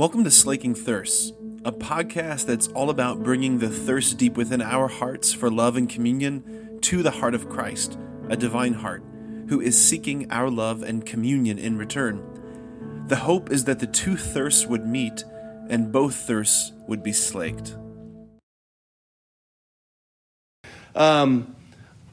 Welcome to Slaking Thirsts, a podcast that's all about bringing the thirst deep within our hearts for love and communion to the heart of Christ, a divine heart, who is seeking our love and communion in return. The hope is that the two thirsts would meet and both thirsts would be slaked. Um,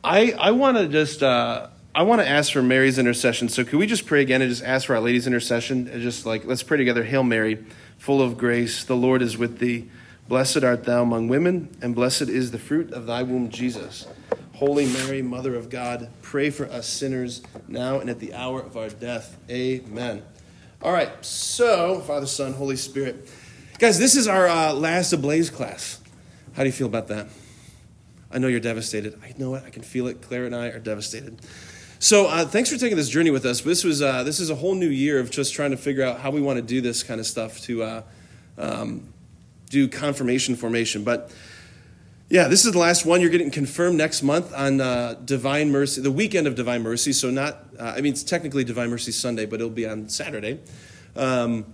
I I want to just uh, I want to ask for Mary's intercession. So could we just pray again and just ask for Our Lady's intercession? And just like let's pray together. Hail Mary, full of grace, the Lord is with thee. Blessed art thou among women, and blessed is the fruit of thy womb, Jesus. Holy Mary, Mother of God, pray for us sinners now and at the hour of our death. Amen. All right, so Father, Son, Holy Spirit. Guys, this is our uh, last Ablaze class. How do you feel about that? I know you're devastated. I know it. I can feel it. Claire and I are devastated. So uh, thanks for taking this journey with us. This was uh, this is a whole new year of just trying to figure out how we want to do this kind of stuff to uh, um, do confirmation formation. But yeah, this is the last one. You're getting confirmed next month on uh, Divine Mercy, the weekend of Divine Mercy. So not, uh, I mean, it's technically Divine Mercy Sunday, but it'll be on Saturday. Um,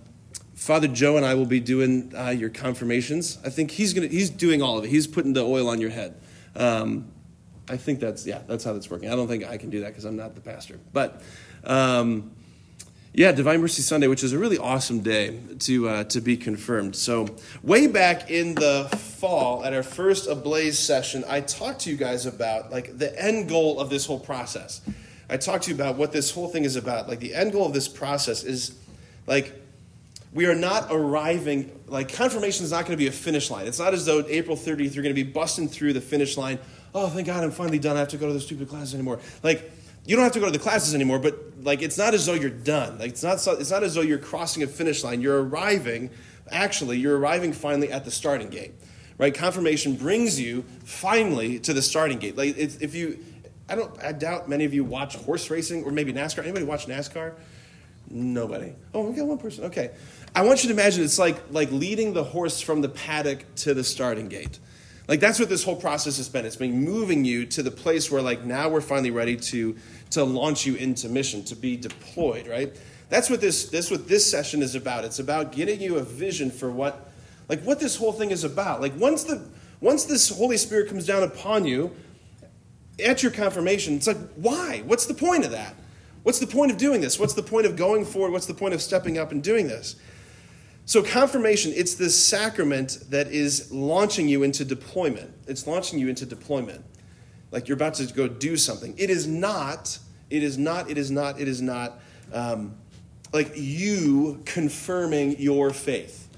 Father Joe and I will be doing uh, your confirmations. I think he's gonna he's doing all of it. He's putting the oil on your head. Um, I think that's yeah, that's how that's working. I don't think I can do that because I'm not the pastor. But um, yeah, Divine Mercy Sunday, which is a really awesome day to uh, to be confirmed. So way back in the fall, at our first Ablaze session, I talked to you guys about like the end goal of this whole process. I talked to you about what this whole thing is about. Like the end goal of this process is like we are not arriving like confirmation is not going to be a finish line it's not as though april 30th you're going to be busting through the finish line oh thank god i'm finally done i have to go to the stupid classes anymore like you don't have to go to the classes anymore but like it's not as though you're done like it's not so, it's not as though you're crossing a finish line you're arriving actually you're arriving finally at the starting gate right confirmation brings you finally to the starting gate like if you i don't i doubt many of you watch horse racing or maybe nascar anybody watch nascar Nobody. Oh, we got one person. Okay. I want you to imagine it's like like leading the horse from the paddock to the starting gate. Like that's what this whole process has been. It's been moving you to the place where like now we're finally ready to to launch you into mission, to be deployed, right? That's what this this what this session is about. It's about getting you a vision for what like what this whole thing is about. Like once the once this Holy Spirit comes down upon you at your confirmation, it's like why? What's the point of that? What's the point of doing this? What's the point of going forward? What's the point of stepping up and doing this? So, confirmation, it's this sacrament that is launching you into deployment. It's launching you into deployment. Like you're about to go do something. It is not, it is not, it is not, it is not um, like you confirming your faith.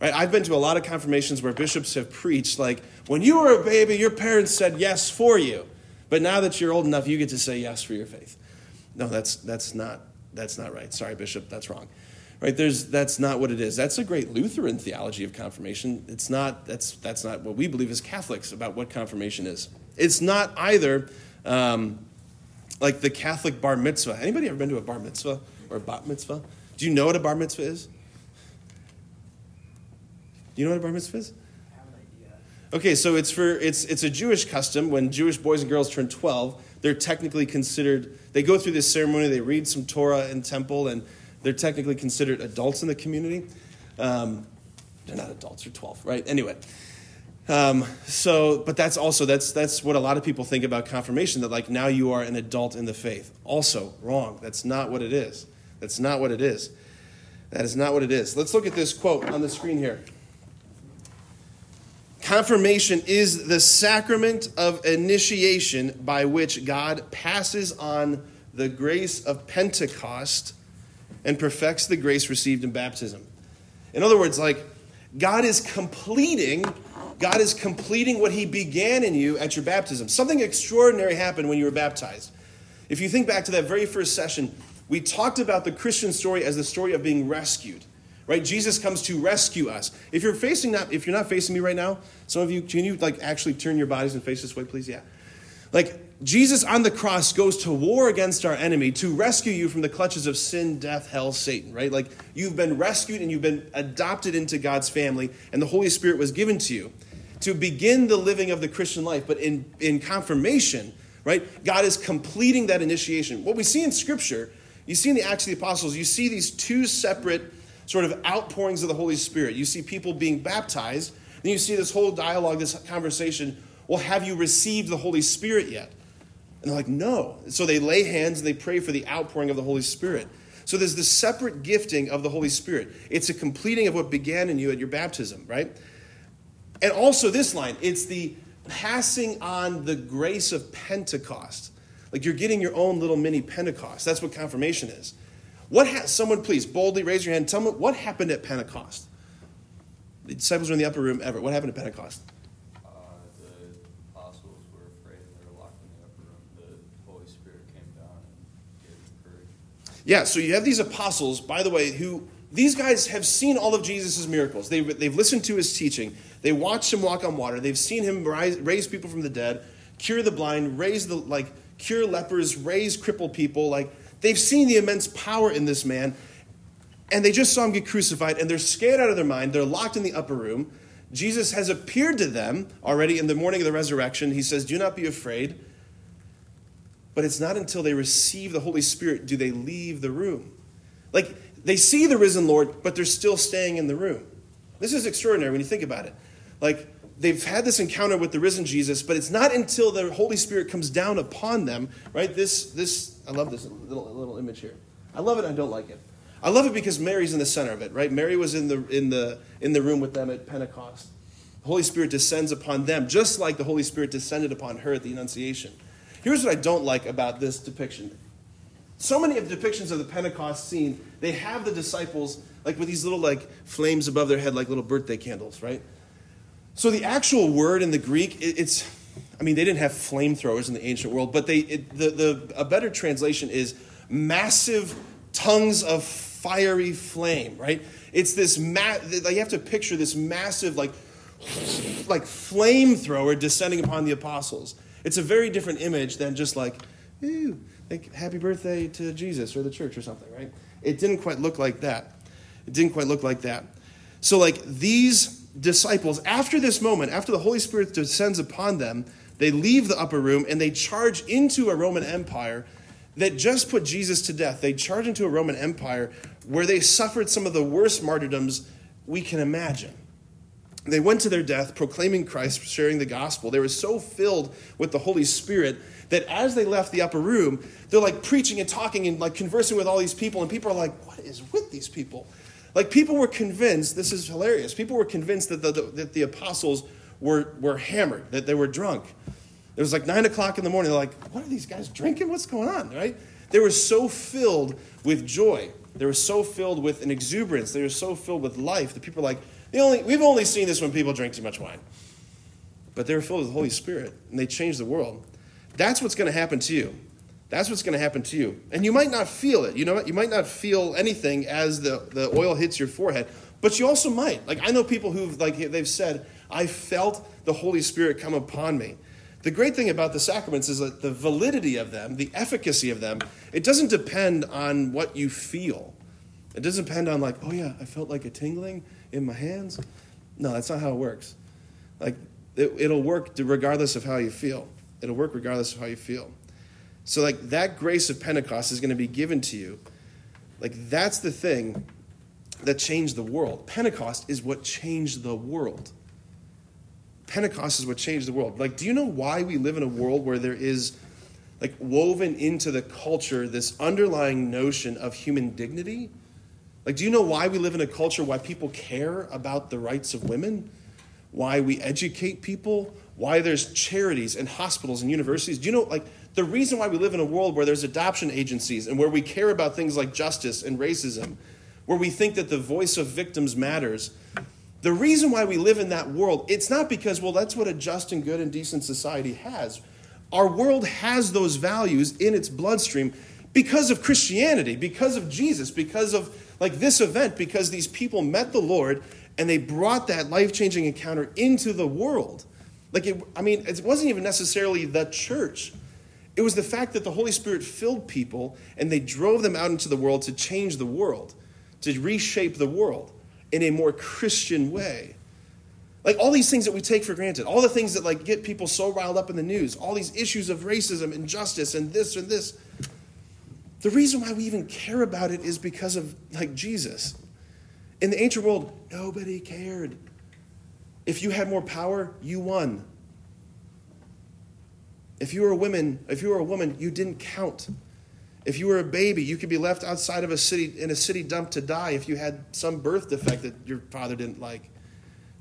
Right? I've been to a lot of confirmations where bishops have preached, like, when you were a baby, your parents said yes for you. But now that you're old enough, you get to say yes for your faith. No, that's, that's, not, that's not right. Sorry, Bishop, that's wrong. Right? There's, that's not what it is. That's a great Lutheran theology of confirmation. It's not, that's, that's not what we believe as Catholics about what confirmation is. It's not either um, like the Catholic bar mitzvah. Anybody ever been to a bar mitzvah or a bat mitzvah? Do you know what a bar mitzvah is? Do you know what a bar mitzvah is? I have an idea. Okay, so it's for it's it's a Jewish custom when Jewish boys and girls turn 12, they're technically considered they go through this ceremony, they read some Torah in temple and they're technically considered adults in the community. Um, they're not adults, they're 12, right? Anyway. Um, so, but that's also that's that's what a lot of people think about confirmation. That like now you are an adult in the faith. Also wrong. That's not what it is. That's not what it is. That is not what it is. Let's look at this quote on the screen here. Confirmation is the sacrament of initiation by which God passes on the grace of Pentecost and perfects the grace received in baptism. In other words, like God is completing God is completing what he began in you at your baptism. Something extraordinary happened when you were baptized. If you think back to that very first session, we talked about the Christian story as the story of being rescued right jesus comes to rescue us if you're facing not if you're not facing me right now some of you can you like actually turn your bodies and face this way please yeah like jesus on the cross goes to war against our enemy to rescue you from the clutches of sin death hell satan right like you've been rescued and you've been adopted into god's family and the holy spirit was given to you to begin the living of the christian life but in in confirmation right god is completing that initiation what we see in scripture you see in the acts of the apostles you see these two separate sort of outpourings of the Holy Spirit. You see people being baptized, then you see this whole dialogue, this conversation. Well, have you received the Holy Spirit yet? And they're like, no. So they lay hands and they pray for the outpouring of the Holy Spirit. So there's this separate gifting of the Holy Spirit. It's a completing of what began in you at your baptism, right? And also this line, it's the passing on the grace of Pentecost. Like you're getting your own little mini Pentecost. That's what confirmation is. What ha- someone please boldly raise your hand. Tell me what happened at Pentecost. The disciples were in the upper room ever. What happened at Pentecost? Uh, the apostles were afraid and they were locked in the upper room. The Holy Spirit came down and gave them courage. Yeah, so you have these apostles, by the way, who these guys have seen all of Jesus' miracles. They've, they've listened to his teaching. They watched him walk on water. They've seen him rise, raise people from the dead, cure the blind, raise the like cure lepers, raise crippled people. Like they've seen the immense power in this man, and they just saw him get crucified, and they're scared out of their mind. They're locked in the upper room. Jesus has appeared to them already in the morning of the resurrection. He says, Do not be afraid. But it's not until they receive the Holy Spirit do they leave the room. Like they see the risen Lord, but they're still staying in the room. This is extraordinary when you think about it. Like they've had this encounter with the risen Jesus, but it's not until the Holy Spirit comes down upon them, right? This, this, I love this little, little image here. I love it. I don't like it. I love it because Mary's in the center of it, right? Mary was in the in the in the room with them at Pentecost. The Holy Spirit descends upon them, just like the Holy Spirit descended upon her at the Annunciation. Here's what I don't like about this depiction. So many of the depictions of the Pentecost scene, they have the disciples like with these little like flames above their head, like little birthday candles, right? So the actual word in the Greek, it, it's, I mean, they didn't have flamethrowers in the ancient world, but they, it, the, the, a better translation is massive tongues of fiery flame, right? It's this, ma- you have to picture this massive, like, like flamethrower descending upon the apostles. It's a very different image than just like, ooh, like happy birthday to Jesus or the church or something, right? It didn't quite look like that. It didn't quite look like that. So, like these disciples, after this moment, after the Holy Spirit descends upon them, they leave the upper room and they charge into a Roman Empire that just put Jesus to death. They charge into a Roman Empire where they suffered some of the worst martyrdoms we can imagine. They went to their death proclaiming Christ, sharing the gospel. They were so filled with the Holy Spirit that as they left the upper room, they're like preaching and talking and like conversing with all these people, and people are like, What is with these people? Like people were convinced, this is hilarious, people were convinced that the, the, that the apostles were, were hammered, that they were drunk. It was like nine o'clock in the morning. They're like, What are these guys drinking? What's going on? Right? They were so filled with joy. They were so filled with an exuberance. They were so filled with life that people are like, the only, we've only seen this when people drink too much wine. But they were filled with the Holy Spirit and they changed the world. That's what's going to happen to you. That's what's going to happen to you. And you might not feel it. You know what? You might not feel anything as the, the oil hits your forehead, but you also might. Like I know people who've like they've said, I felt the Holy Spirit come upon me. The great thing about the sacraments is that the validity of them, the efficacy of them, it doesn't depend on what you feel. It doesn't depend on like, oh yeah, I felt like a tingling in my hands. No, that's not how it works. Like it, it'll work regardless of how you feel. It'll work regardless of how you feel. So, like, that grace of Pentecost is going to be given to you. Like, that's the thing that changed the world. Pentecost is what changed the world. Pentecost is what changed the world. Like, do you know why we live in a world where there is, like, woven into the culture this underlying notion of human dignity? Like, do you know why we live in a culture why people care about the rights of women? Why we educate people? Why there's charities and hospitals and universities? Do you know, like, the reason why we live in a world where there's adoption agencies and where we care about things like justice and racism, where we think that the voice of victims matters, the reason why we live in that world, it's not because, well, that's what a just and good and decent society has. Our world has those values in its bloodstream because of Christianity, because of Jesus, because of like this event, because these people met the Lord and they brought that life changing encounter into the world. Like, it, I mean, it wasn't even necessarily the church. It was the fact that the Holy Spirit filled people and they drove them out into the world to change the world, to reshape the world in a more Christian way. Like all these things that we take for granted, all the things that like get people so riled up in the news, all these issues of racism and justice and this and this. The reason why we even care about it is because of like Jesus. In the ancient world, nobody cared. If you had more power, you won. If you were a woman, if you were a woman, you didn't count. If you were a baby, you could be left outside of a city in a city dump to die if you had some birth defect that your father didn't like.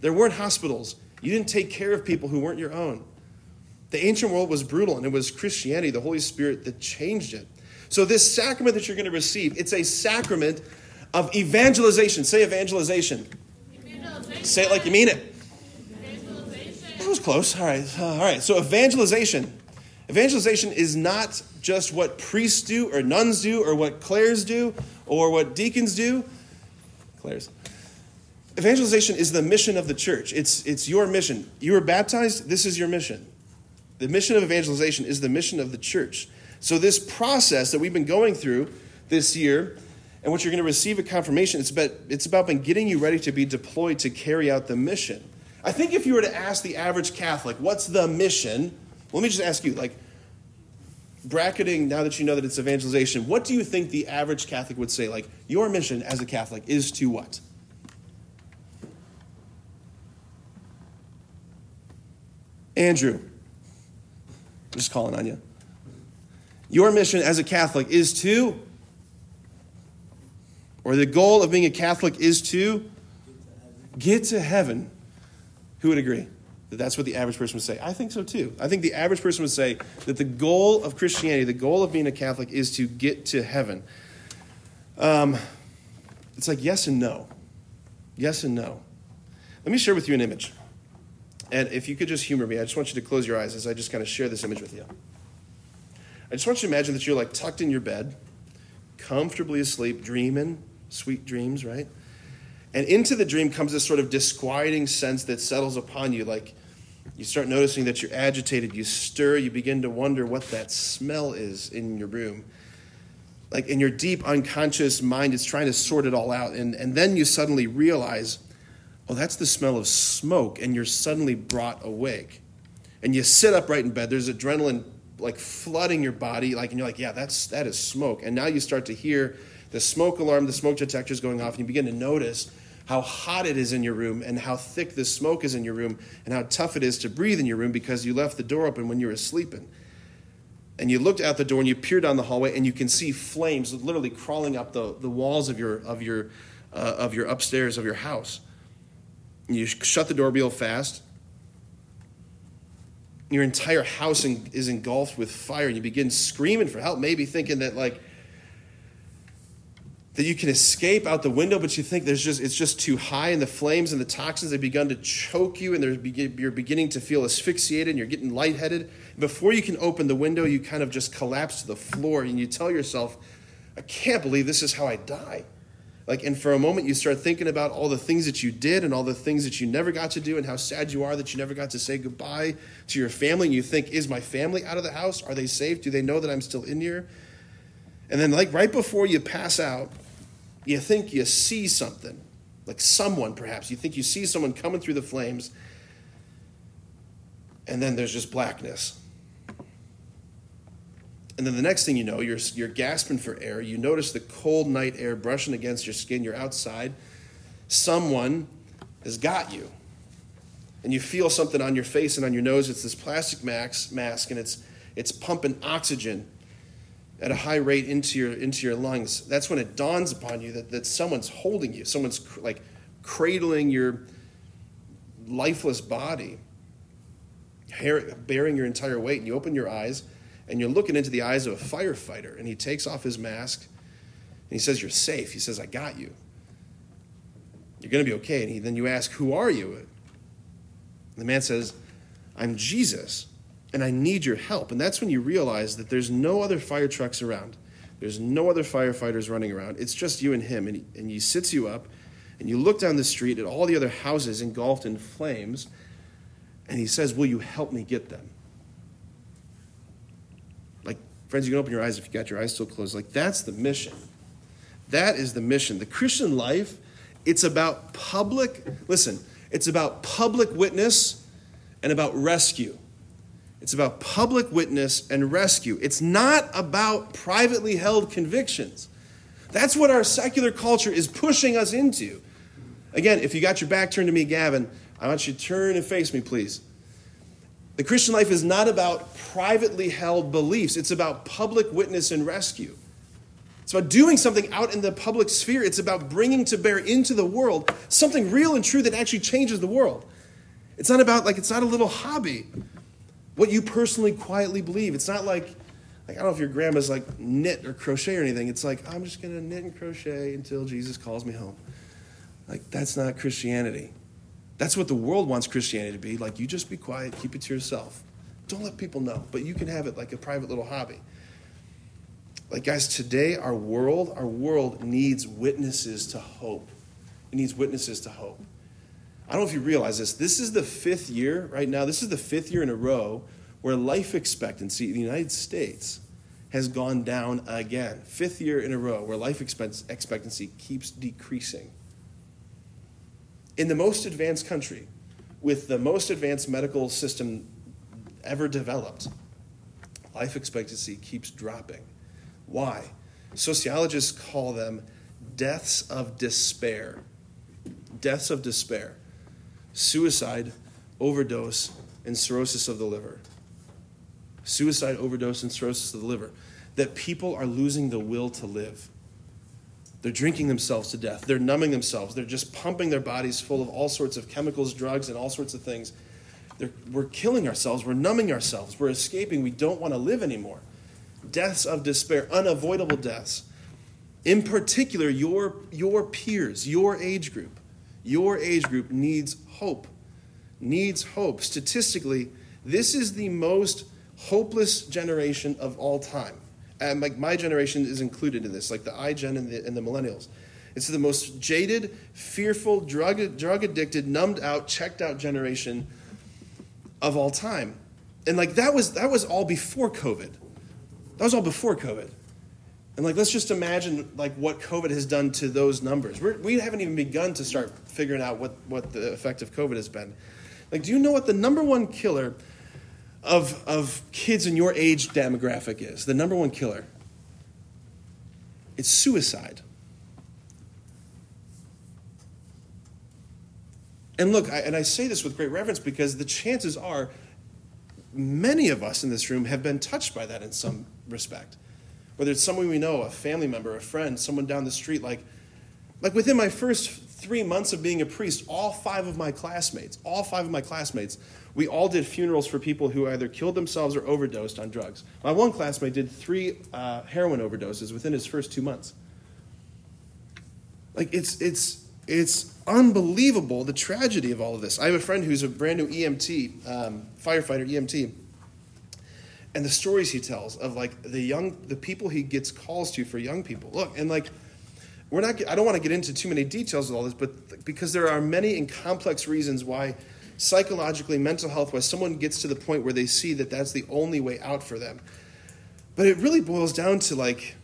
There weren't hospitals. You didn't take care of people who weren't your own. The ancient world was brutal, and it was Christianity, the Holy Spirit, that changed it. So, this sacrament that you're going to receive, it's a sacrament of evangelization. Say evangelization. evangelization. Say it like you mean it. That was close. All right. Uh, all right. So, evangelization. Evangelization is not just what priests do, or nuns do, or what clares do, or what deacons do. Clares. Evangelization is the mission of the church. It's, it's your mission. You were baptized, this is your mission. The mission of evangelization is the mission of the church. So, this process that we've been going through this year, and what you're going to receive at confirmation, it's about, it's about been getting you ready to be deployed to carry out the mission. I think if you were to ask the average Catholic, what's the mission? Let me just ask you, like, bracketing now that you know that it's evangelization, what do you think the average Catholic would say? Like, your mission as a Catholic is to what? Andrew, I'm just calling on you. Your mission as a Catholic is to, or the goal of being a Catholic is to get to heaven. Who would agree that that's what the average person would say? I think so too. I think the average person would say that the goal of Christianity, the goal of being a Catholic, is to get to heaven. Um, it's like yes and no. Yes and no. Let me share with you an image. And if you could just humor me, I just want you to close your eyes as I just kind of share this image with you. I just want you to imagine that you're like tucked in your bed, comfortably asleep, dreaming, sweet dreams, right? And into the dream comes this sort of disquieting sense that settles upon you. Like you start noticing that you're agitated, you stir, you begin to wonder what that smell is in your room. Like in your deep unconscious mind, it's trying to sort it all out. And, and then you suddenly realize oh, that's the smell of smoke, and you're suddenly brought awake. And you sit up right in bed, there's adrenaline like flooding your body, like, and you're like, yeah, that's that is smoke. And now you start to hear the smoke alarm, the smoke detectors going off, and you begin to notice how hot it is in your room and how thick the smoke is in your room and how tough it is to breathe in your room because you left the door open when you were sleeping. And you looked out the door and you peer down the hallway and you can see flames literally crawling up the, the walls of your of your uh, of your upstairs of your house. You shut the door real fast. Your entire house is engulfed with fire, and you begin screaming for help, maybe thinking that, like, that you can escape out the window, but you think there's just it's just too high, and the flames and the toxins have begun to choke you, and you're beginning to feel asphyxiated, and you're getting lightheaded. Before you can open the window, you kind of just collapse to the floor, and you tell yourself, "I can't believe this is how I die." Like, and for a moment, you start thinking about all the things that you did and all the things that you never got to do, and how sad you are that you never got to say goodbye to your family. And you think, is my family out of the house? Are they safe? Do they know that I'm still in here? And then, like, right before you pass out, you think you see something, like someone perhaps. You think you see someone coming through the flames, and then there's just blackness. And then the next thing you know, you're, you're gasping for air. You notice the cold night air brushing against your skin. You're outside. Someone has got you. And you feel something on your face and on your nose. It's this plastic mask, mask and it's, it's pumping oxygen at a high rate into your, into your lungs. That's when it dawns upon you that, that someone's holding you. Someone's like cradling your lifeless body, bearing your entire weight. And you open your eyes and you're looking into the eyes of a firefighter, and he takes off his mask and he says, You're safe. He says, I got you. You're going to be okay. And he, then you ask, Who are you? And the man says, I'm Jesus, and I need your help. And that's when you realize that there's no other fire trucks around. There's no other firefighters running around. It's just you and him. And he, and he sits you up, and you look down the street at all the other houses engulfed in flames, and he says, Will you help me get them? Friends, you can open your eyes if you got your eyes still closed. Like, that's the mission. That is the mission. The Christian life, it's about public, listen, it's about public witness and about rescue. It's about public witness and rescue. It's not about privately held convictions. That's what our secular culture is pushing us into. Again, if you got your back turned to me, Gavin, I want you to turn and face me, please. The Christian life is not about privately held beliefs, it's about public witness and rescue. It's about doing something out in the public sphere. It's about bringing to bear into the world something real and true that actually changes the world. It's not about, like, it's not a little hobby, what you personally quietly believe. It's not like, like I don't know if your grandma's like knit or crochet or anything. It's like, I'm just going to knit and crochet until Jesus calls me home. Like, that's not Christianity. That's what the world wants Christianity to be. Like, you just be quiet, keep it to yourself. Don't let people know, but you can have it like a private little hobby. Like, guys, today our world, our world needs witnesses to hope. It needs witnesses to hope. I don't know if you realize this. This is the fifth year right now. This is the fifth year in a row where life expectancy in the United States has gone down again. Fifth year in a row where life expectancy keeps decreasing. In the most advanced country, with the most advanced medical system ever developed, life expectancy keeps dropping. Why? Sociologists call them deaths of despair. Deaths of despair. Suicide, overdose, and cirrhosis of the liver. Suicide, overdose, and cirrhosis of the liver. That people are losing the will to live. They're drinking themselves to death. They're numbing themselves. They're just pumping their bodies full of all sorts of chemicals, drugs, and all sorts of things. They're, we're killing ourselves. We're numbing ourselves. We're escaping. We don't want to live anymore deaths of despair, unavoidable deaths. In particular, your, your peers, your age group, your age group needs hope. Needs hope. Statistically, this is the most hopeless generation of all time. And like my generation is included in this, like the iGen and the, and the millennials. It's the most jaded, fearful, drug, drug addicted, numbed out, checked out generation of all time. And like that was that was all before COVID. That was all before COVID. And like, let's just imagine like what COVID has done to those numbers. We're, we have not even begun to start figuring out what, what the effect of COVID has been. Like, do you know what the number one killer of, of kids in your age demographic is? The number one killer? It's suicide. And look, I, and I say this with great reverence because the chances are many of us in this room have been touched by that in some respect. Whether it's someone we know, a family member, a friend, someone down the street, like, like within my first three months of being a priest, all five of my classmates, all five of my classmates, we all did funerals for people who either killed themselves or overdosed on drugs. My one classmate did three uh, heroin overdoses within his first two months. Like it's it's it's unbelievable the tragedy of all of this. I have a friend who's a brand new EMT, um, firefighter EMT, and the stories he tells of like the young, the people he gets calls to for young people. Look, and like we're not. I don't want to get into too many details with all this, but because there are many and complex reasons why psychologically, mental health, why someone gets to the point where they see that that's the only way out for them. But it really boils down to like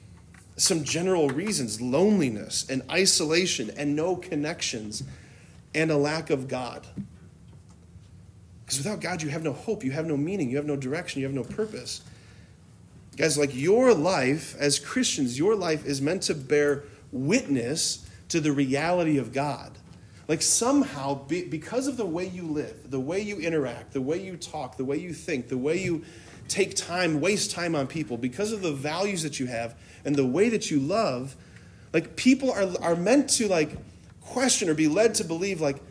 some general reasons loneliness and isolation and no connections and a lack of God. Because without God, you have no hope, you have no meaning, you have no direction, you have no purpose. Guys, like your life as Christians, your life is meant to bear witness to the reality of God. Like somehow, because of the way you live, the way you interact, the way you talk, the way you think, the way you take time, waste time on people, because of the values that you have, and the way that you love, like people are, are meant to like question or be led to believe like,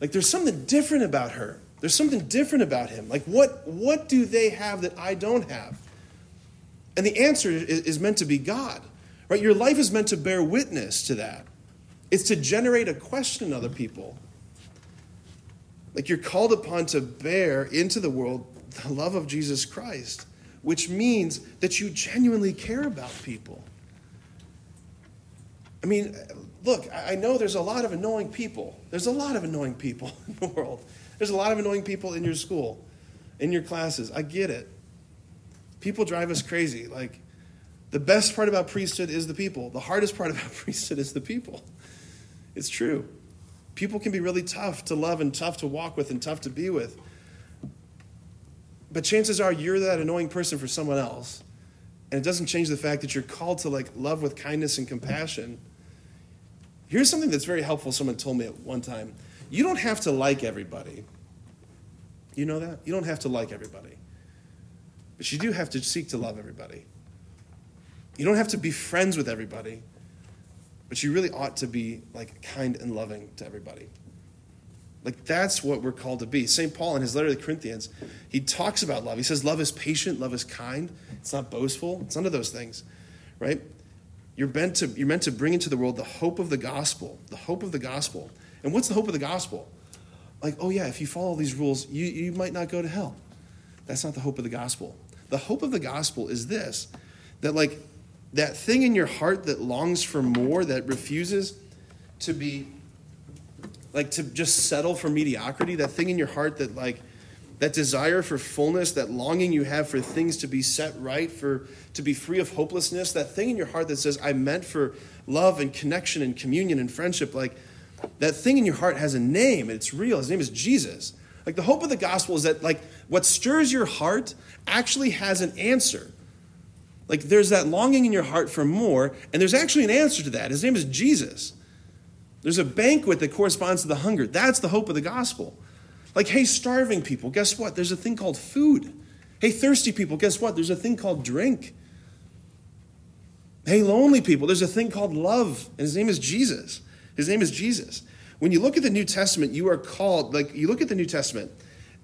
like there's something different about her. There's something different about him. Like what, what do they have that I don't have? And the answer is, is meant to be God. Right? Your life is meant to bear witness to that. It's to generate a question in other people. Like you're called upon to bear into the world the love of Jesus Christ which means that you genuinely care about people. I mean, look, I know there's a lot of annoying people. There's a lot of annoying people in the world. There's a lot of annoying people in your school, in your classes. I get it. People drive us crazy. Like, the best part about priesthood is the people. The hardest part about priesthood is the people. It's true. People can be really tough to love and tough to walk with and tough to be with. But chances are you're that annoying person for someone else. And it doesn't change the fact that you're called to like love with kindness and compassion. Here's something that's very helpful someone told me at one time. You don't have to like everybody. You know that? You don't have to like everybody. But you do have to seek to love everybody. You don't have to be friends with everybody, but you really ought to be like kind and loving to everybody. Like that's what we're called to be. St. Paul in his letter to the Corinthians, he talks about love. He says love is patient, love is kind. It's not boastful. It's none of those things. Right? You're meant to you're meant to bring into the world the hope of the gospel. The hope of the gospel. And what's the hope of the gospel? Like, oh yeah, if you follow these rules, you, you might not go to hell. That's not the hope of the gospel. The hope of the gospel is this that like that thing in your heart that longs for more, that refuses to be like to just settle for mediocrity, that thing in your heart that like that desire for fullness, that longing you have for things to be set right, for to be free of hopelessness, that thing in your heart that says, I'm meant for love and connection and communion and friendship, like that thing in your heart has a name and it's real. His name is Jesus. Like the hope of the gospel is that like what stirs your heart actually has an answer. Like there's that longing in your heart for more, and there's actually an answer to that. His name is Jesus. There's a banquet that corresponds to the hunger. That's the hope of the gospel. Like, hey, starving people, guess what? There's a thing called food. Hey, thirsty people, guess what? There's a thing called drink. Hey, lonely people, there's a thing called love, and his name is Jesus. His name is Jesus. When you look at the New Testament, you are called, like, you look at the New Testament,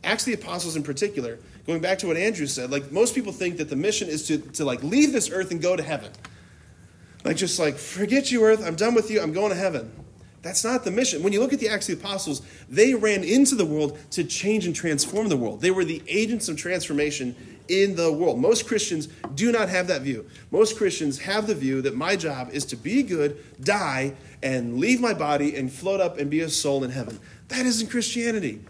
Acts the Apostles in particular, going back to what Andrew said, like, most people think that the mission is to, to like, leave this earth and go to heaven. Like, just like, forget you, earth, I'm done with you, I'm going to heaven. That's not the mission. When you look at the Acts of the Apostles, they ran into the world to change and transform the world. They were the agents of transformation in the world. Most Christians do not have that view. Most Christians have the view that my job is to be good, die, and leave my body and float up and be a soul in heaven. That isn't Christianity.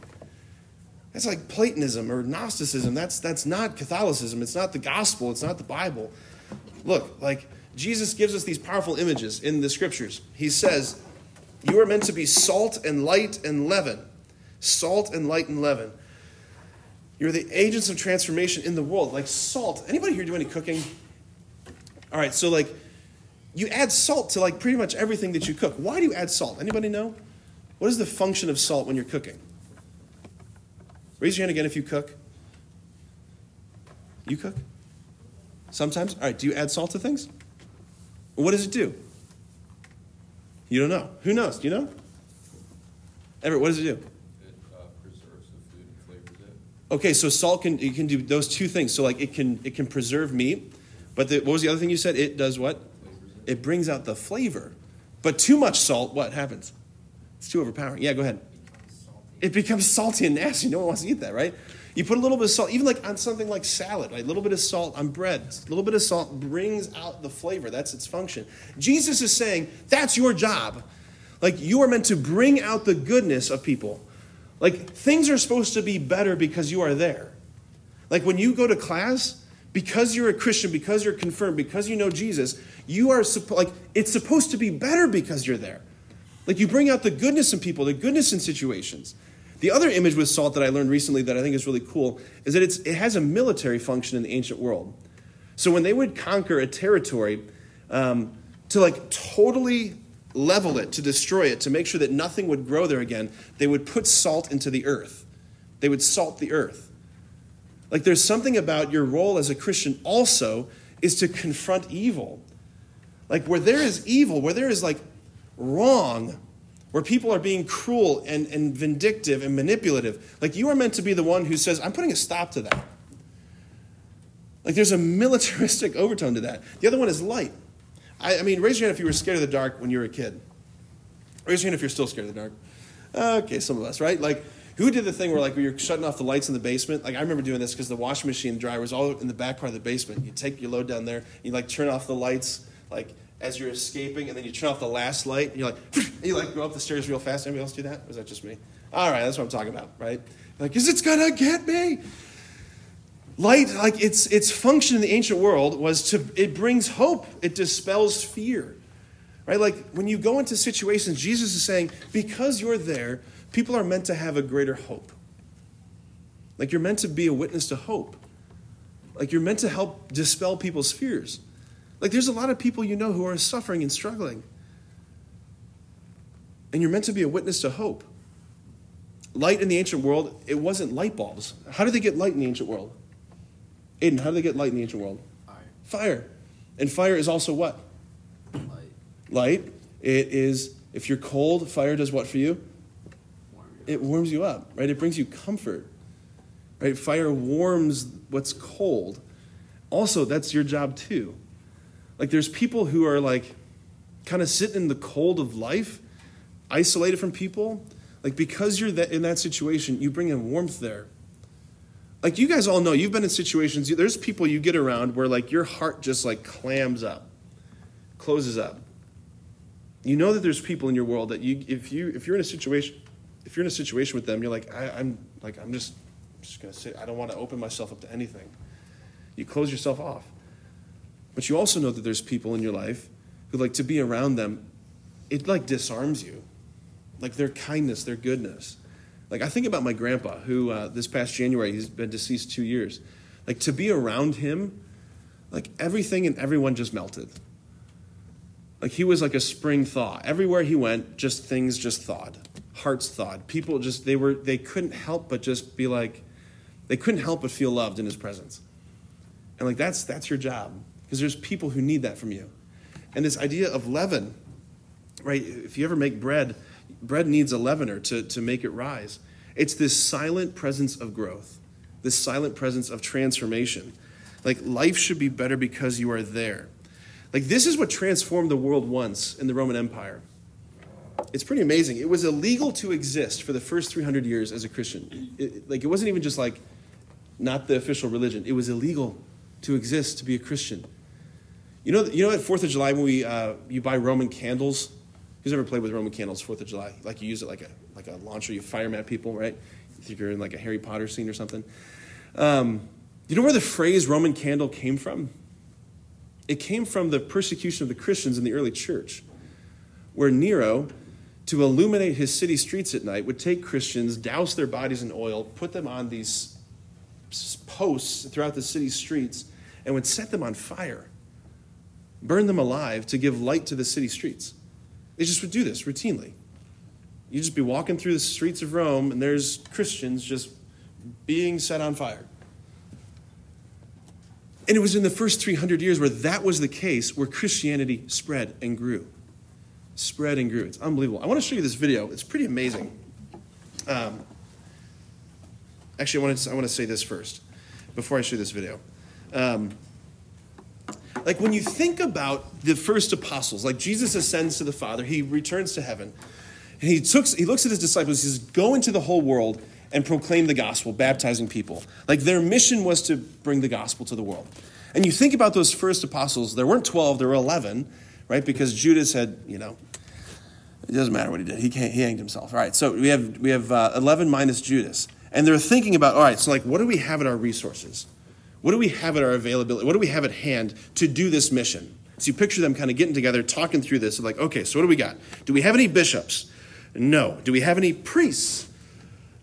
That's like Platonism or Gnosticism. That's, that's not Catholicism. It's not the gospel. It's not the Bible. Look, like Jesus gives us these powerful images in the scriptures. He says, You are meant to be salt and light and leaven. Salt and light and leaven. You're the agents of transformation in the world. Like salt. Anybody here do any cooking? All right, so like you add salt to like pretty much everything that you cook. Why do you add salt? Anybody know? What is the function of salt when you're cooking? Raise your hand again if you cook. You cook? Sometimes? All right, do you add salt to things? What does it do? You don't know. Who knows? Do you know? Everett, what does it do? It uh, preserves the food and flavors it. Okay, so salt can it can do those two things. So like it can it can preserve meat, but the, what was the other thing you said? It does what? It. It brings out the flavor. But too much salt, what happens? It's too overpowering. Yeah, go ahead. It becomes salty and nasty. No one wants to eat that, right? You put a little bit of salt, even like on something like salad, right? A little bit of salt on bread. A little bit of salt brings out the flavor. That's its function. Jesus is saying that's your job. Like you are meant to bring out the goodness of people. Like things are supposed to be better because you are there. Like when you go to class, because you're a Christian, because you're confirmed, because you know Jesus, you are like it's supposed to be better because you're there. Like you bring out the goodness in people, the goodness in situations. The other image with salt that I learned recently that I think is really cool is that it's, it has a military function in the ancient world. So when they would conquer a territory, um, to like totally level it, to destroy it, to make sure that nothing would grow there again, they would put salt into the earth. They would salt the earth. Like there's something about your role as a Christian also is to confront evil. Like where there is evil, where there is like wrong, where people are being cruel and, and vindictive and manipulative, like you are meant to be the one who says, I'm putting a stop to that. Like there's a militaristic overtone to that. The other one is light. I, I mean, raise your hand if you were scared of the dark when you were a kid. Raise your hand if you're still scared of the dark. Okay, some of us, right? Like, who did the thing where, like, when you're shutting off the lights in the basement? Like, I remember doing this because the washing machine dryer was all in the back part of the basement. You take your load down there, you like turn off the lights, like as you're escaping, and then you turn off the last light, and you're like, and you like go up the stairs real fast. Anybody else do that? Or is that just me? All right, that's what I'm talking about, right? Like, is it's gonna get me. Light, like its its function in the ancient world was to it brings hope. It dispels fear. Right? Like when you go into situations, Jesus is saying, because you're there, people are meant to have a greater hope. Like you're meant to be a witness to hope. Like you're meant to help dispel people's fears. Like there's a lot of people you know who are suffering and struggling. And you're meant to be a witness to hope. Light in the ancient world, it wasn't light bulbs. How did they get light in the ancient world? Aiden, how did they get light in the ancient world? Fire. Fire. And fire is also what? Light. Light. It is, if you're cold, fire does what for you? Warm your It warms you up, right? It brings you comfort, right? Fire warms what's cold. Also, that's your job too. Like, there's people who are like kind of sitting in the cold of life, isolated from people. Like, because you're that, in that situation, you bring in warmth there. Like, you guys all know, you've been in situations, there's people you get around where like your heart just like clams up, closes up. You know that there's people in your world that you, if you, if you're in a situation, if you're in a situation with them, you're like, I, I'm like, I'm just, I'm just gonna sit. I don't want to open myself up to anything. You close yourself off. But you also know that there's people in your life who like to be around them. It like disarms you, like their kindness, their goodness. Like I think about my grandpa, who uh, this past January he's been deceased two years. Like to be around him, like everything and everyone just melted. Like he was like a spring thaw. Everywhere he went, just things just thawed. Hearts thawed. People just they were they couldn't help but just be like they couldn't help but feel loved in his presence. And like that's that's your job. Because there's people who need that from you. And this idea of leaven, right? If you ever make bread, bread needs a leavener to, to make it rise. It's this silent presence of growth, this silent presence of transformation. Like life should be better because you are there. Like this is what transformed the world once in the Roman Empire. It's pretty amazing. It was illegal to exist for the first 300 years as a Christian. It, like it wasn't even just like not the official religion. It was illegal to exist to be a Christian. You know, you know at Fourth of July when we uh, you buy Roman candles. Who's ever played with Roman candles? Fourth of July, like you use it like a like a launcher. You fire them at people, right? You think you're in like a Harry Potter scene or something. Um, you know where the phrase Roman candle came from? It came from the persecution of the Christians in the early church, where Nero, to illuminate his city streets at night, would take Christians, douse their bodies in oil, put them on these posts throughout the city streets, and would set them on fire burn them alive to give light to the city streets. They just would do this routinely. You'd just be walking through the streets of Rome, and there's Christians just being set on fire. And it was in the first 300 years where that was the case where Christianity spread and grew. Spread and grew. It's unbelievable. I want to show you this video. It's pretty amazing. Um, actually, I want, to, I want to say this first before I show this video. Um, like when you think about the first apostles, like Jesus ascends to the Father, he returns to heaven, and he, took, he looks at his disciples, he says, Go into the whole world and proclaim the gospel, baptizing people. Like their mission was to bring the gospel to the world. And you think about those first apostles, there weren't 12, there were 11, right? Because Judas had, you know, it doesn't matter what he did. He, he hanged himself. All right, so we have, we have uh, 11 minus Judas. And they're thinking about, all right, so like, what do we have at our resources? What do we have at our availability? What do we have at hand to do this mission? So you picture them kind of getting together, talking through this. Like, okay, so what do we got? Do we have any bishops? No. Do we have any priests?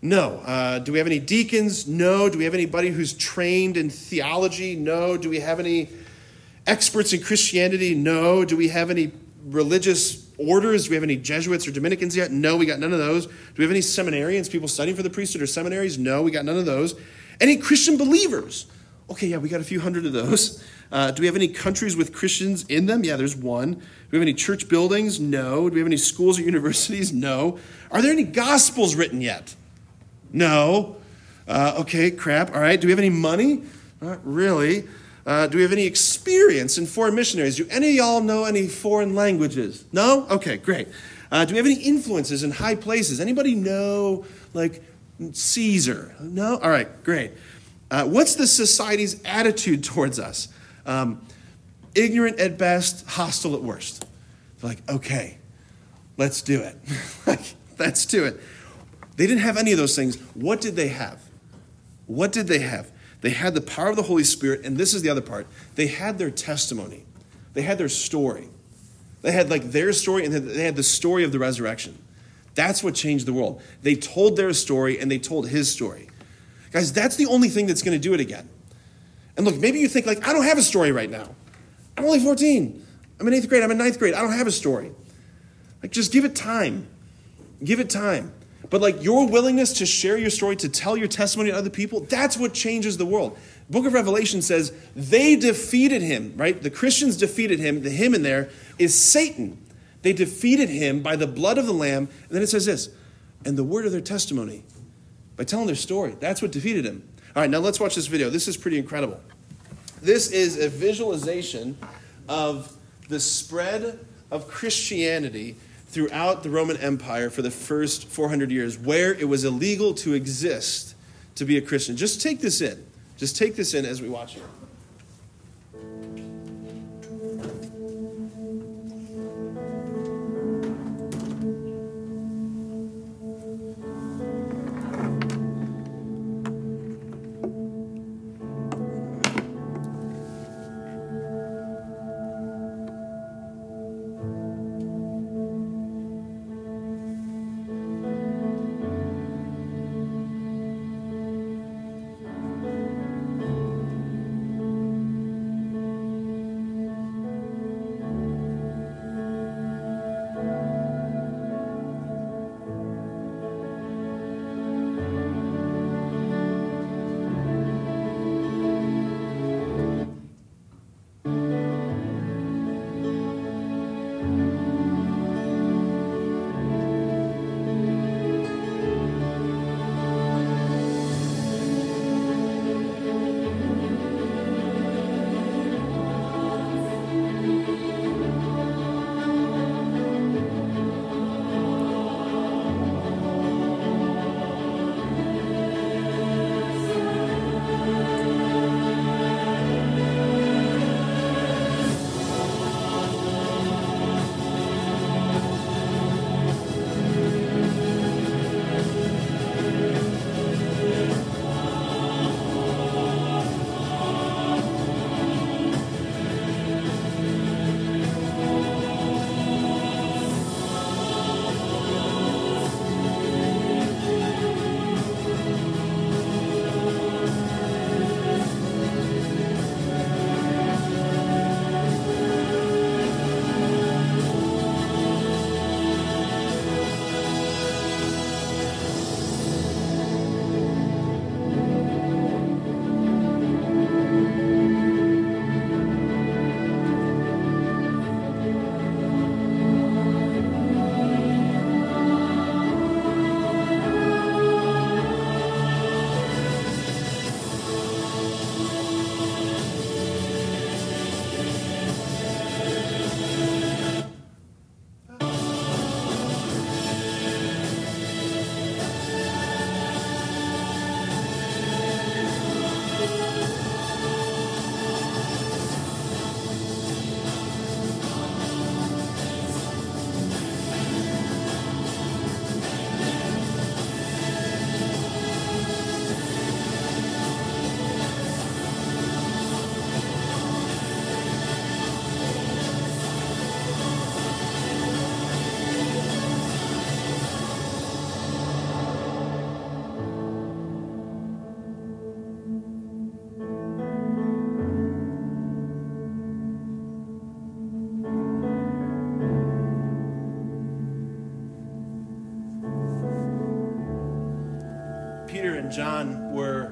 No. Uh, do we have any deacons? No. Do we have anybody who's trained in theology? No. Do we have any experts in Christianity? No. Do we have any religious orders? Do we have any Jesuits or Dominicans yet? No, we got none of those. Do we have any seminarians, people studying for the priesthood or seminaries? No, we got none of those. Any Christian believers? Okay, yeah, we got a few hundred of those. Uh, do we have any countries with Christians in them? Yeah, there's one. Do we have any church buildings? No. Do we have any schools or universities? No. Are there any gospels written yet? No. Uh, okay, crap. All right. Do we have any money? Not really. Uh, do we have any experience in foreign missionaries? Do any of y'all know any foreign languages? No? Okay, great. Uh, do we have any influences in high places? Anybody know, like, Caesar? No? All right, great. Uh, what's the society's attitude towards us? Um, ignorant at best, hostile at worst. Like, okay, let's do it. like, let's do it. They didn't have any of those things. What did they have? What did they have? They had the power of the Holy Spirit, and this is the other part. They had their testimony. They had their story. They had like their story, and they had the story of the resurrection. That's what changed the world. They told their story, and they told his story. Guys, that's the only thing that's going to do it again. And look, maybe you think, like, I don't have a story right now. I'm only 14. I'm in eighth grade. I'm in ninth grade. I don't have a story. Like, just give it time. Give it time. But like your willingness to share your story, to tell your testimony to other people, that's what changes the world. Book of Revelation says they defeated him, right? The Christians defeated him. The him in there is Satan. They defeated him by the blood of the Lamb. And then it says this, and the word of their testimony, by telling their story. That's what defeated him. All right, now let's watch this video. This is pretty incredible. This is a visualization of the spread of Christianity throughout the Roman Empire for the first 400 years, where it was illegal to exist to be a Christian. Just take this in. Just take this in as we watch it. John were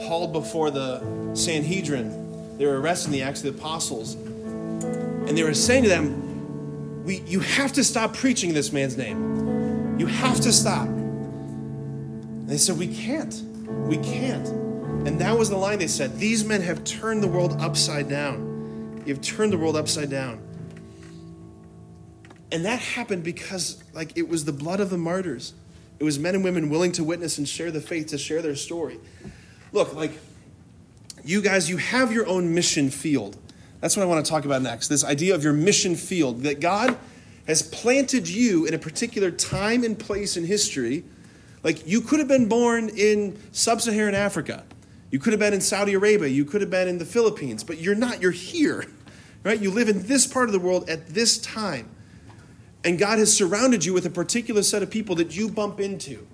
hauled before the Sanhedrin. They were arresting the Acts of the Apostles. And they were saying to them, we, You have to stop preaching this man's name. You have to stop. And they said, We can't. We can't. And that was the line they said These men have turned the world upside down. You've turned the world upside down. And that happened because, like, it was the blood of the martyrs. It was men and women willing to witness and share the faith, to share their story. Look, like, you guys, you have your own mission field. That's what I want to talk about next. This idea of your mission field, that God has planted you in a particular time and place in history. Like, you could have been born in sub Saharan Africa, you could have been in Saudi Arabia, you could have been in the Philippines, but you're not. You're here, right? You live in this part of the world at this time. And God has surrounded you with a particular set of people that you bump into,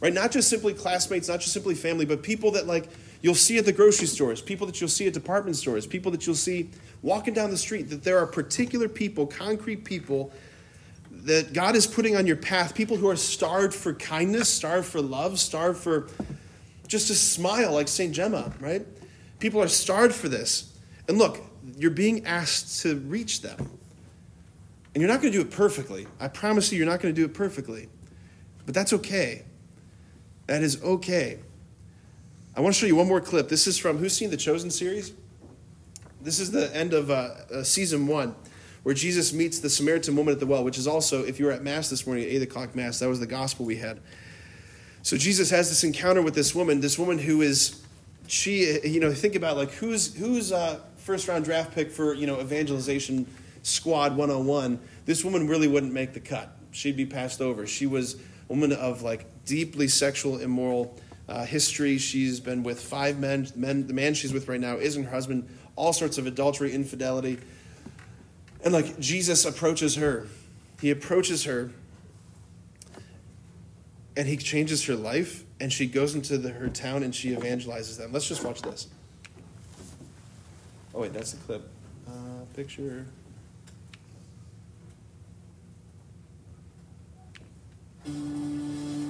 right? Not just simply classmates, not just simply family, but people that like you'll see at the grocery stores, people that you'll see at department stores, people that you'll see walking down the street. That there are particular people, concrete people that God is putting on your path, people who are starved for kindness, starved for love, starved for just a smile like St. Gemma, right? People are starved for this. And look, you're being asked to reach them. And you're not going to do it perfectly. I promise you, you're not going to do it perfectly. But that's okay. That is okay. I want to show you one more clip. This is from Who's Seen the Chosen series? This is the end of uh, uh, season one, where Jesus meets the Samaritan woman at the well, which is also, if you were at Mass this morning at 8 o'clock Mass, that was the gospel we had. So Jesus has this encounter with this woman, this woman who is, she, you know, think about like who's, who's uh, first round draft pick for, you know, evangelization squad 101. This woman really wouldn't make the cut. She'd be passed over. She was a woman of like deeply sexual, immoral uh, history. She's been with five men. men. The man she's with right now isn't her husband. All sorts of adultery, infidelity. And like Jesus approaches her. He approaches her and he changes her life and she goes into the, her town and she evangelizes them. Let's just watch this. Oh, wait, that's the clip. Uh, picture. Would you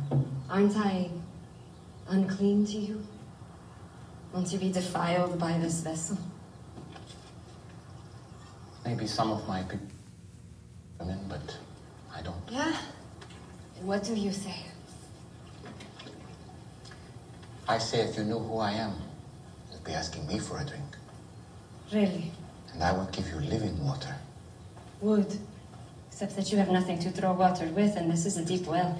Aren't I unclean to you? Won't you be defiled by this vessel? Maybe some of my people women, but I don't. Yeah? And what do you say? I say if you knew who I am, you'd be asking me for a drink. Really? And I would give you living water. Would. Except that you have nothing to draw water with, and this is a deep well.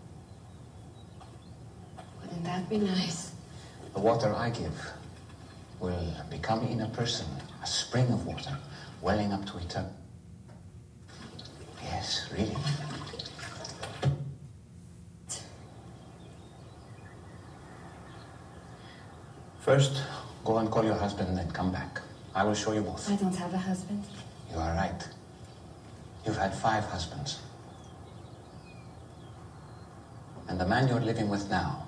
Wouldn't that be nice? The water I give will become in a person a spring of water welling up to eternity. Yes, really. First, go and call your husband and then come back. I will show you both. I don't have a husband. You are right. You've had five husbands. And the man you're living with now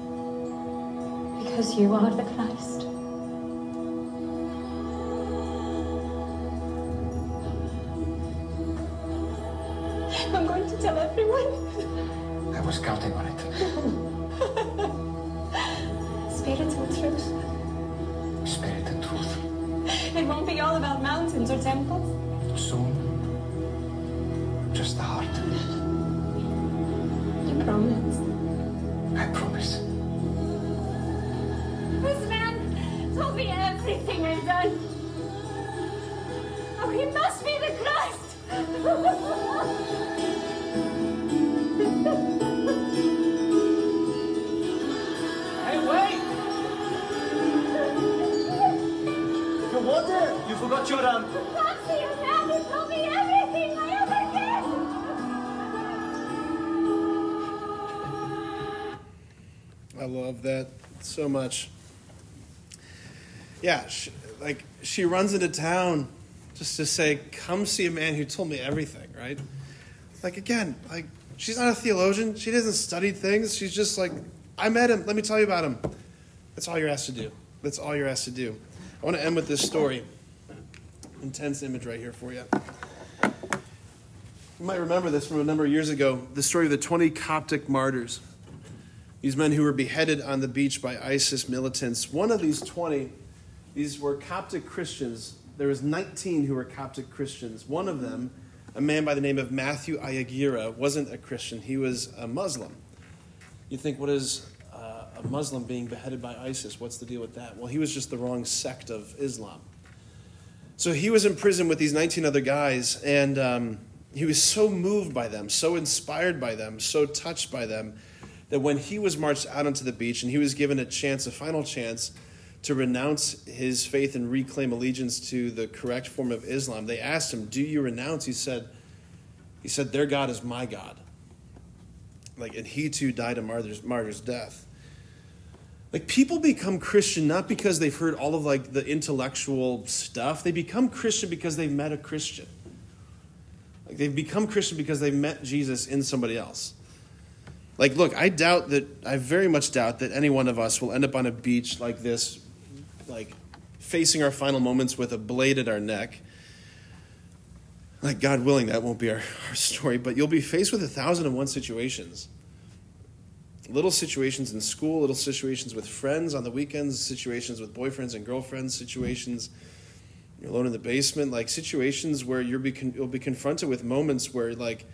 because you are the Christ. I'm going to tell everyone. I was counting on it. Spiritual truth. Spirit and truth. It won't be all about mountains or temples. He must be the Christ. Hey, wait! Come on there! You forgot your um. Foxy, your man, he told me everything I ever did. I love that so much. Yeah, she, like she runs into town just to say, "Come see a man who told me everything." Right? Like again, like she's not a theologian. She doesn't study things. She's just like, "I met him. Let me tell you about him." That's all you're asked to do. That's all you're asked to do. I want to end with this story. Intense image right here for you. You might remember this from a number of years ago. The story of the 20 Coptic martyrs. These men who were beheaded on the beach by ISIS militants. One of these 20, these were Coptic Christians there was 19 who were Coptic Christians. One of them, a man by the name of Matthew Ayariga, wasn't a Christian. He was a Muslim. You think, what is uh, a Muslim being beheaded by ISIS? What's the deal with that? Well, he was just the wrong sect of Islam. So he was in prison with these 19 other guys, and um, he was so moved by them, so inspired by them, so touched by them, that when he was marched out onto the beach and he was given a chance, a final chance, to renounce his faith and reclaim allegiance to the correct form of Islam, they asked him, "Do you renounce?" He said, "He said their God is my God." Like, and he too died a martyr's, martyr's death. Like people become Christian not because they've heard all of like the intellectual stuff. They become Christian because they've met a Christian. Like they've become Christian because they've met Jesus in somebody else. Like, look, I doubt that I very much doubt that any one of us will end up on a beach like this, like facing our final moments with a blade at our neck. Like God willing, that won't be our, our story, but you'll be faced with a thousand and one situations little situations in school, little situations with friends on the weekends, situations with boyfriends and girlfriends, situations you're alone in the basement, like situations where you'll be con- you'll be confronted with moments where like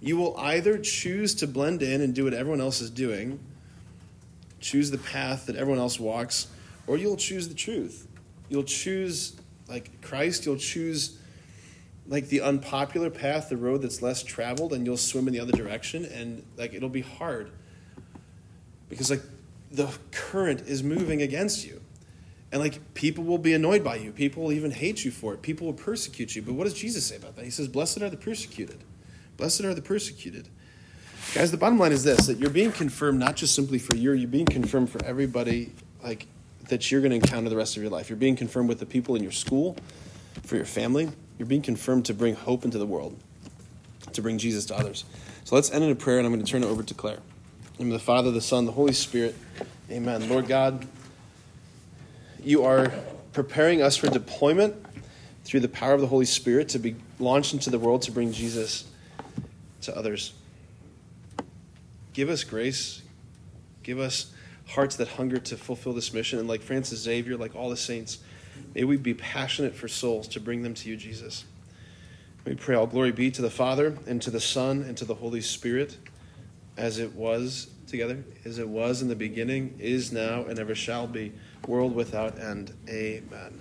you will either choose to blend in and do what everyone else is doing, choose the path that everyone else walks, or you'll choose the truth. You'll choose like Christ, you'll choose like the unpopular path, the road that's less traveled, and you'll swim in the other direction, and like it'll be hard because like the current is moving against you. And like people will be annoyed by you. People will even hate you for it. People will persecute you. But what does Jesus say about that? He says, Blessed are the persecuted. Blessed are the persecuted. Guys, the bottom line is this that you're being confirmed not just simply for you, you're being confirmed for everybody like that you're going to encounter the rest of your life. You're being confirmed with the people in your school, for your family. You're being confirmed to bring hope into the world, to bring Jesus to others. So let's end in a prayer, and I'm going to turn it over to Claire. In the, the Father, the Son, the Holy Spirit. Amen. Lord God, you are preparing us for deployment through the power of the Holy Spirit to be launched into the world to bring Jesus to others. Give us grace. Give us hearts that hunger to fulfill this mission. And like Francis Xavier, like all the saints, may we be passionate for souls to bring them to you, Jesus. We pray all glory be to the Father, and to the Son, and to the Holy Spirit, as it was together, as it was in the beginning, is now, and ever shall be, world without end. Amen.